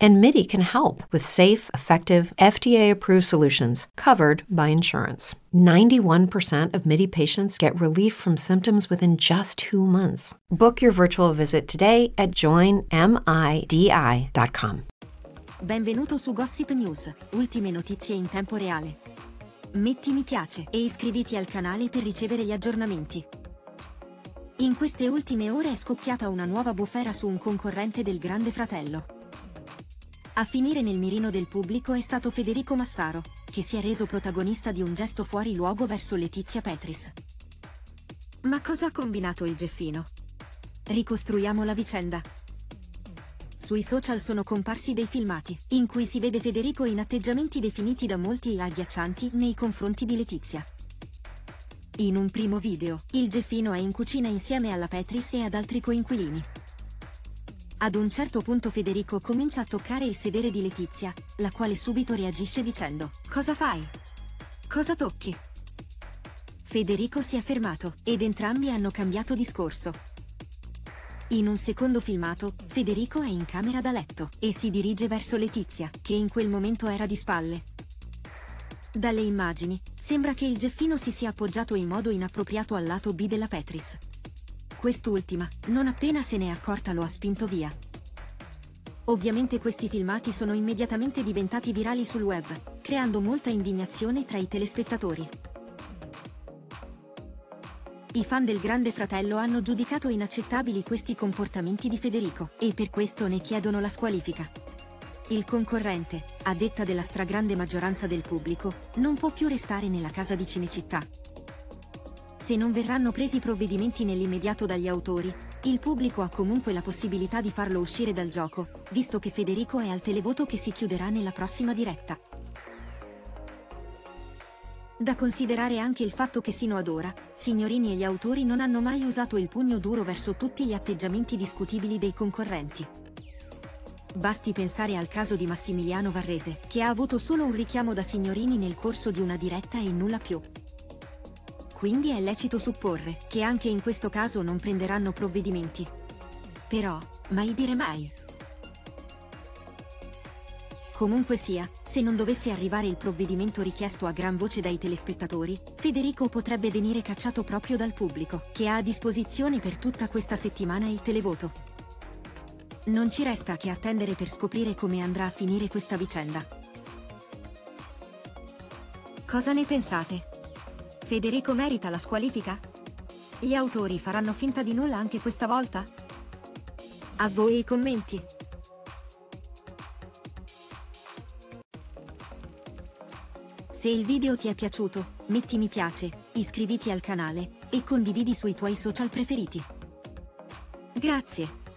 And MIDI can help with safe, effective, FDA approved solutions covered by insurance. 91% of MIDI patients get relief from symptoms within just two months. Book your virtual visit today at joinmidi.com. Benvenuto su Gossip News, ultime notizie in tempo reale. Metti mi piace e iscriviti al canale per ricevere gli aggiornamenti. In queste ultime ore è scoppiata una nuova bufera su un concorrente del Grande Fratello. A finire nel mirino del pubblico è stato Federico Massaro, che si è reso protagonista di un gesto fuori luogo verso Letizia Petris. Ma cosa ha combinato il Geffino? Ricostruiamo la vicenda. Sui social sono comparsi dei filmati, in cui si vede Federico in atteggiamenti definiti da molti agghiaccianti nei confronti di Letizia. In un primo video, il Geffino è in cucina insieme alla Petris e ad altri coinquilini. Ad un certo punto Federico comincia a toccare il sedere di Letizia, la quale subito reagisce dicendo Cosa fai? Cosa tocchi? Federico si è fermato ed entrambi hanno cambiato discorso. In un secondo filmato, Federico è in camera da letto e si dirige verso Letizia, che in quel momento era di spalle. Dalle immagini, sembra che il Geffino si sia appoggiato in modo inappropriato al lato B della Petris. Quest'ultima, non appena se n'è accorta lo ha spinto via. Ovviamente questi filmati sono immediatamente diventati virali sul web, creando molta indignazione tra i telespettatori. I fan del Grande Fratello hanno giudicato inaccettabili questi comportamenti di Federico e per questo ne chiedono la squalifica. Il concorrente, a detta della stragrande maggioranza del pubblico, non può più restare nella casa di Cinecittà, se non verranno presi provvedimenti nell'immediato dagli autori, il pubblico ha comunque la possibilità di farlo uscire dal gioco, visto che Federico è al televoto che si chiuderà nella prossima diretta. Da considerare anche il fatto che sino ad ora, Signorini e gli autori non hanno mai usato il pugno duro verso tutti gli atteggiamenti discutibili dei concorrenti. Basti pensare al caso di Massimiliano Varrese, che ha avuto solo un richiamo da Signorini nel corso di una diretta e nulla più quindi è lecito supporre che anche in questo caso non prenderanno provvedimenti. Però, mai dire mai. Comunque sia, se non dovesse arrivare il provvedimento richiesto a gran voce dai telespettatori, Federico potrebbe venire cacciato proprio dal pubblico, che ha a disposizione per tutta questa settimana il televoto. Non ci resta che attendere per scoprire come andrà a finire questa vicenda. Cosa ne pensate? Federico merita la squalifica? Gli autori faranno finta di nulla anche questa volta? A voi i commenti. Se il video ti è piaciuto, metti mi piace, iscriviti al canale e condividi sui tuoi social preferiti. Grazie.